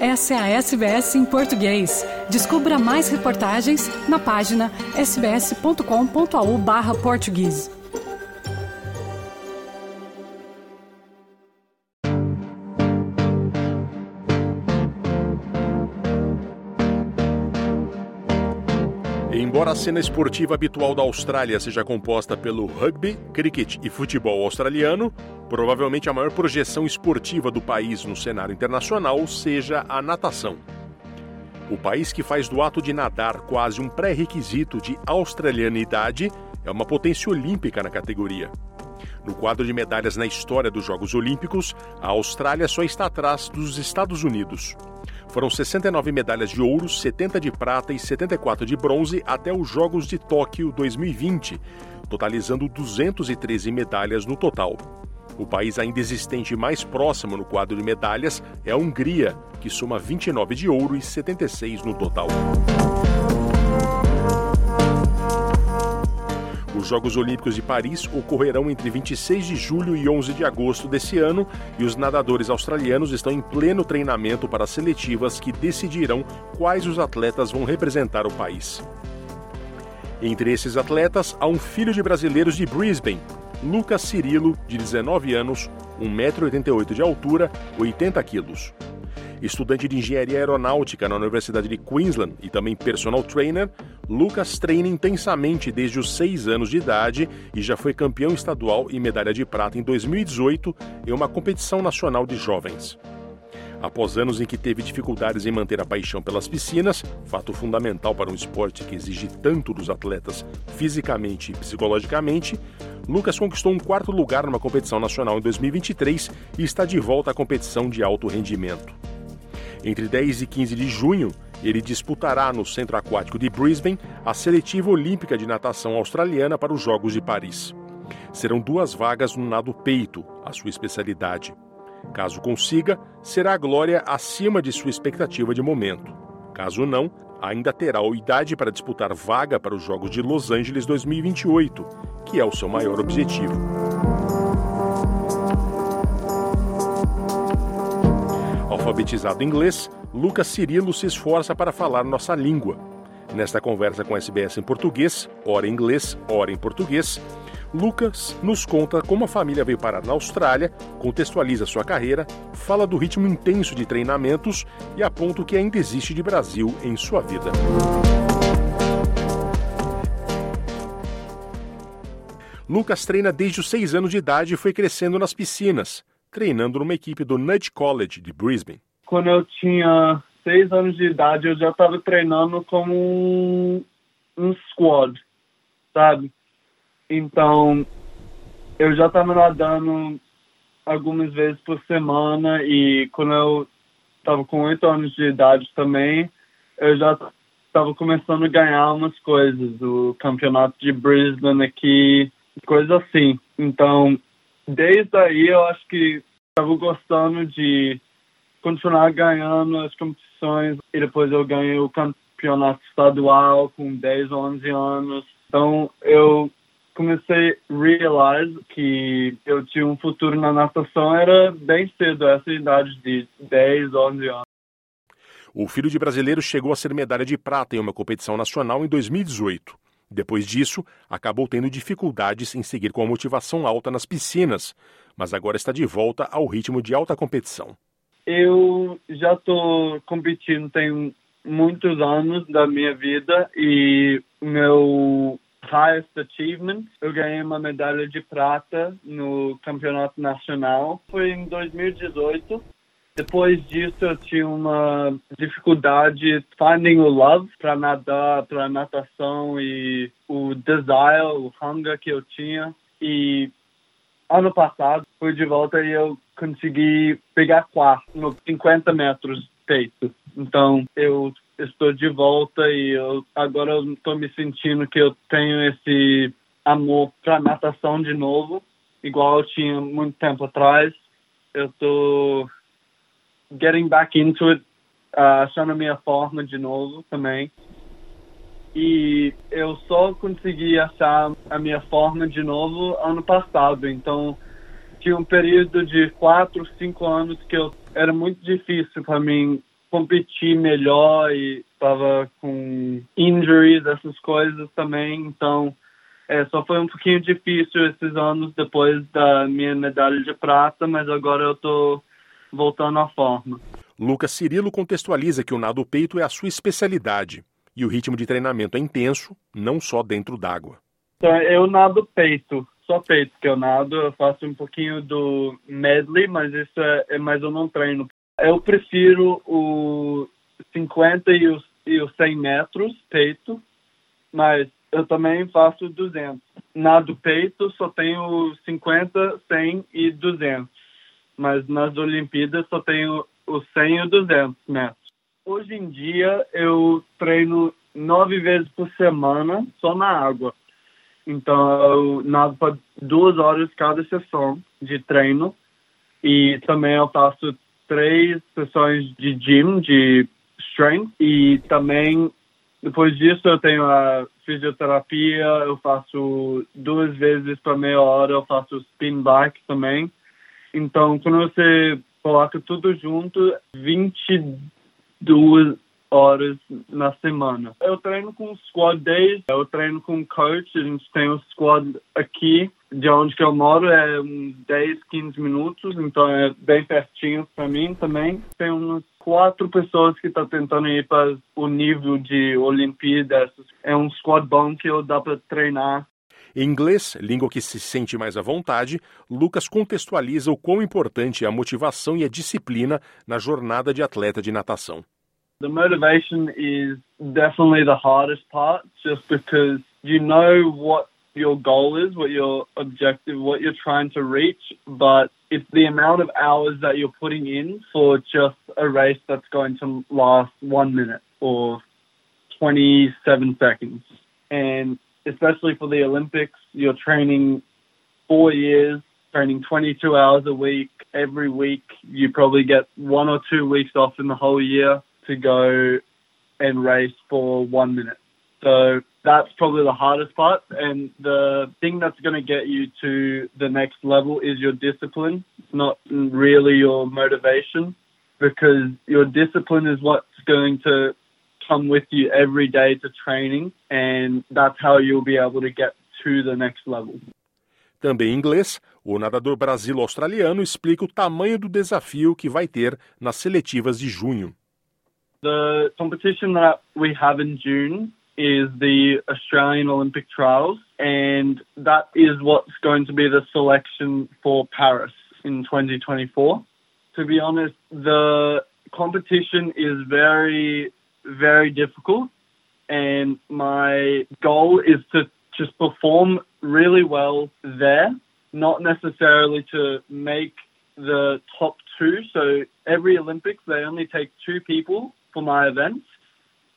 Essa é a SBS em português. Descubra mais reportagens na página sbs.com.au/português. Embora a cena esportiva habitual da Austrália seja composta pelo rugby, cricket e futebol australiano, provavelmente a maior projeção esportiva do país no cenário internacional seja a natação. O país que faz do ato de nadar quase um pré-requisito de australianidade é uma potência olímpica na categoria. No quadro de medalhas na história dos Jogos Olímpicos, a Austrália só está atrás dos Estados Unidos. Foram 69 medalhas de ouro, 70 de prata e 74 de bronze até os Jogos de Tóquio 2020, totalizando 213 medalhas no total. O país ainda existente mais próximo no quadro de medalhas é a Hungria, que soma 29 de ouro e 76 no total. Os Jogos Olímpicos de Paris ocorrerão entre 26 de julho e 11 de agosto desse ano e os nadadores australianos estão em pleno treinamento para as seletivas que decidirão quais os atletas vão representar o país. Entre esses atletas, há um filho de brasileiros de Brisbane, Lucas Cirilo, de 19 anos, 1,88m de altura, 80 quilos. Estudante de engenharia aeronáutica na Universidade de Queensland e também personal trainer, Lucas treina intensamente desde os 6 anos de idade e já foi campeão estadual e medalha de prata em 2018 em uma competição nacional de jovens. Após anos em que teve dificuldades em manter a paixão pelas piscinas, fato fundamental para um esporte que exige tanto dos atletas fisicamente e psicologicamente, Lucas conquistou um quarto lugar numa competição nacional em 2023 e está de volta à competição de alto rendimento. Entre 10 e 15 de junho, ele disputará no Centro Aquático de Brisbane a seletiva olímpica de natação australiana para os Jogos de Paris. Serão duas vagas no nado peito, a sua especialidade. Caso consiga, será a glória acima de sua expectativa de momento. Caso não, ainda terá idade para disputar vaga para os Jogos de Los Angeles 2028, que é o seu maior objetivo. Alfabetizado em inglês, Lucas Cirilo se esforça para falar nossa língua. Nesta conversa com a SBS em português, ora em inglês, ora em português, Lucas nos conta como a família veio parar na Austrália, contextualiza sua carreira, fala do ritmo intenso de treinamentos e aponta o que ainda existe de Brasil em sua vida. Lucas treina desde os 6 anos de idade e foi crescendo nas piscinas treinando numa equipe do Nudge College de Brisbane. Quando eu tinha seis anos de idade, eu já estava treinando como um, um squad, sabe? Então, eu já estava nadando algumas vezes por semana e quando eu estava com oito anos de idade também, eu já estava começando a ganhar umas coisas, o campeonato de Brisbane aqui, coisa assim. Então, desde aí eu acho que estava gostando de continuar ganhando as competições e depois eu ganhei o campeonato estadual com 10 ou 11 anos. Então eu comecei a realize que eu tinha um futuro na natação era bem cedo, essa idade de 10, 11 anos. O filho de brasileiro chegou a ser medalha de prata em uma competição nacional em 2018. Depois disso, acabou tendo dificuldades em seguir com a motivação alta nas piscinas, mas agora está de volta ao ritmo de alta competição. Eu já estou competindo tem muitos anos da minha vida e meu highest achievement, eu ganhei uma medalha de prata no campeonato nacional. Foi em 2018 depois disso, eu tinha uma dificuldade finding o love para nadar, para natação e o desire, o hunger que eu tinha. E ano passado, fui de volta e eu consegui pegar quarto no 50 metros peito. Então, eu estou de volta e eu, agora estou me sentindo que eu tenho esse amor para natação de novo, igual eu tinha muito tempo atrás. Eu estou getting back into it, uh, achando a minha forma de novo também. E eu só consegui achar a minha forma de novo ano passado. Então, tinha um período de quatro, cinco anos que eu, era muito difícil para mim competir melhor e estava com injuries, essas coisas também. Então, é, só foi um pouquinho difícil esses anos depois da minha medalha de prata, mas agora eu estou voltando à forma. Lucas Cirilo contextualiza que o nado peito é a sua especialidade e o ritmo de treinamento é intenso, não só dentro d'água. Então, eu nado peito, só peito que eu nado. Eu faço um pouquinho do medley, mas isso é, é mas eu não treino. Eu prefiro o 50 e os, e os 100 metros peito, mas eu também faço 200. Nado peito só tenho 50, 100 e 200. Mas nas Olimpíadas só tenho os 100 e os 200 metros. Hoje em dia eu treino nove vezes por semana só na água. Então eu nado para duas horas cada sessão de treino e também eu faço três sessões de gym, de strength e também depois disso eu tenho a fisioterapia, eu faço duas vezes para meia hora, eu faço spin bike também. Então quando você coloca tudo junto, 20 duas horas na semana. Eu treino com squad days, eu treino com coach, a gente tem um squad aqui, de onde que eu moro é uns 10, 15 minutos, então é bem pertinho para mim também. Tem umas quatro pessoas que estão tá tentando ir para o nível de Olimpíadas. É um squad bom que eu dá para treinar em inglês, língua que se sente mais à vontade, Lucas contextualiza o quão importante é a motivação e a disciplina na jornada de atleta de natação. The motivation is definitely the hardest part just because you know what your goal is, what your objective, what you're trying to reach, but it's the amount of hours that you're putting in for just a race that's going to last one minute or 27 seconds. And especially for the Olympics, you're training four years, training 22 hours a week. Every week, you probably get one or two weeks off in the whole year to go and race for one minute. So that's probably the hardest part. And the thing that's going to get you to the next level is your discipline, not really your motivation, because your discipline is what's going to come with you every day to training, and that's how you'll be able to get to the next level. Também em inglês, o nadador brasilo-australiano explica o tamanho do desafio que vai ter nas seletivas de junho. The competition that we have in June is the Australian Olympic Trials, and that is what's going to be the selection for Paris in 2024. To be honest, the competition is very very difficult. And my goal is to just perform really well there, not necessarily to make the top two. So every Olympics, they only take two people for my events,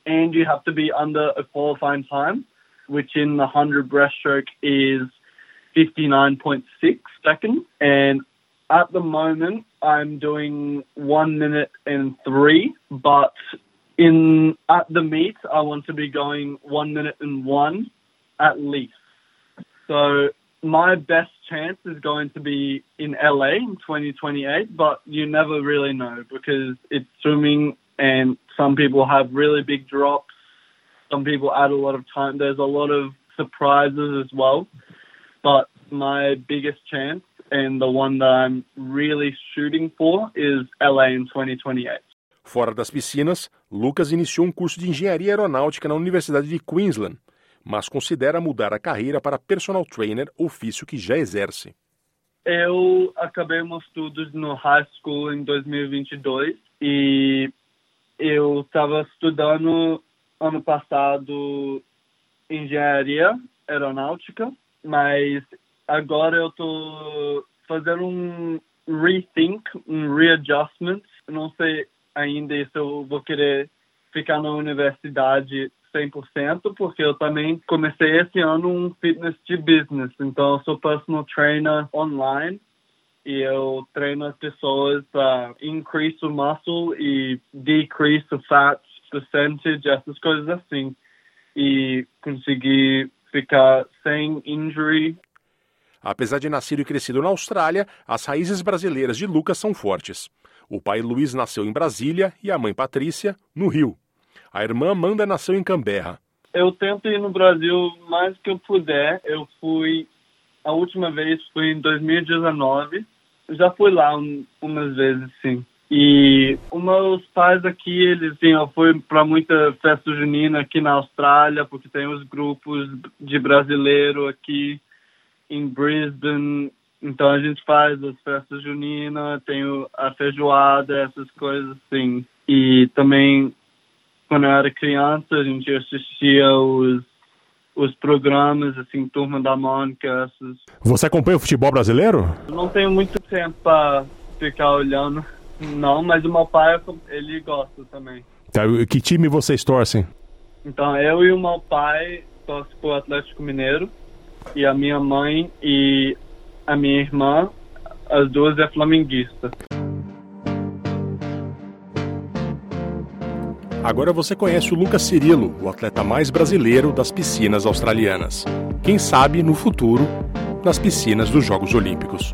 and you have to be under a qualifying time, which in the 100 breaststroke is 59.6 seconds. And at the moment, I'm doing one minute and three, but in at the meet, I want to be going one minute and one at least. So my best chance is going to be in LA in 2028, but you never really know because it's swimming and some people have really big drops. Some people add a lot of time. There's a lot of surprises as well. But my biggest chance and the one that I'm really shooting for is LA in 2028. Fora das piscinas, Lucas iniciou um curso de engenharia aeronáutica na Universidade de Queensland, mas considera mudar a carreira para personal trainer, ofício que já exerce. Eu acabei meus estudos no high school em 2022 e eu estava estudando ano passado engenharia aeronáutica, mas agora eu estou fazendo um rethink, um readjustment. Não sei ainda isso eu vou querer ficar na universidade 100%, porque eu também comecei esse ano um fitness de business. Então, eu sou personal trainer online e eu treino as pessoas para increase o muscle e decrease o fat percentage, essas coisas assim. E conseguir ficar sem injury. Apesar de nascido e crescido na Austrália, as raízes brasileiras de Lucas são fortes. O pai Luiz nasceu em Brasília e a mãe Patrícia, no Rio. A irmã Amanda nasceu em Canberra. Eu tento ir no Brasil mais que eu puder. Eu fui, a última vez foi em 2019. Já fui lá um, umas vezes, sim. E os meus pais aqui, eles sim, eu fui para muita festa junina aqui na Austrália, porque tem os grupos de brasileiro aqui em Brisbane. Então a gente faz as festas juninas, tem a feijoada, essas coisas assim. E também quando eu era criança, a gente assistia os, os programas, assim, Turma da Mônica, essas. Você acompanha o futebol brasileiro? Eu não tenho muito tempo para ficar olhando, não, mas o meu pai, ele gosta também. Tá, que time vocês torcem? Então, eu e o meu pai torcem pro Atlético Mineiro, e a minha mãe e a minha irmã, as duas é flamenguista. Agora você conhece o Lucas Cirilo, o atleta mais brasileiro das piscinas australianas. Quem sabe, no futuro, nas piscinas dos Jogos Olímpicos.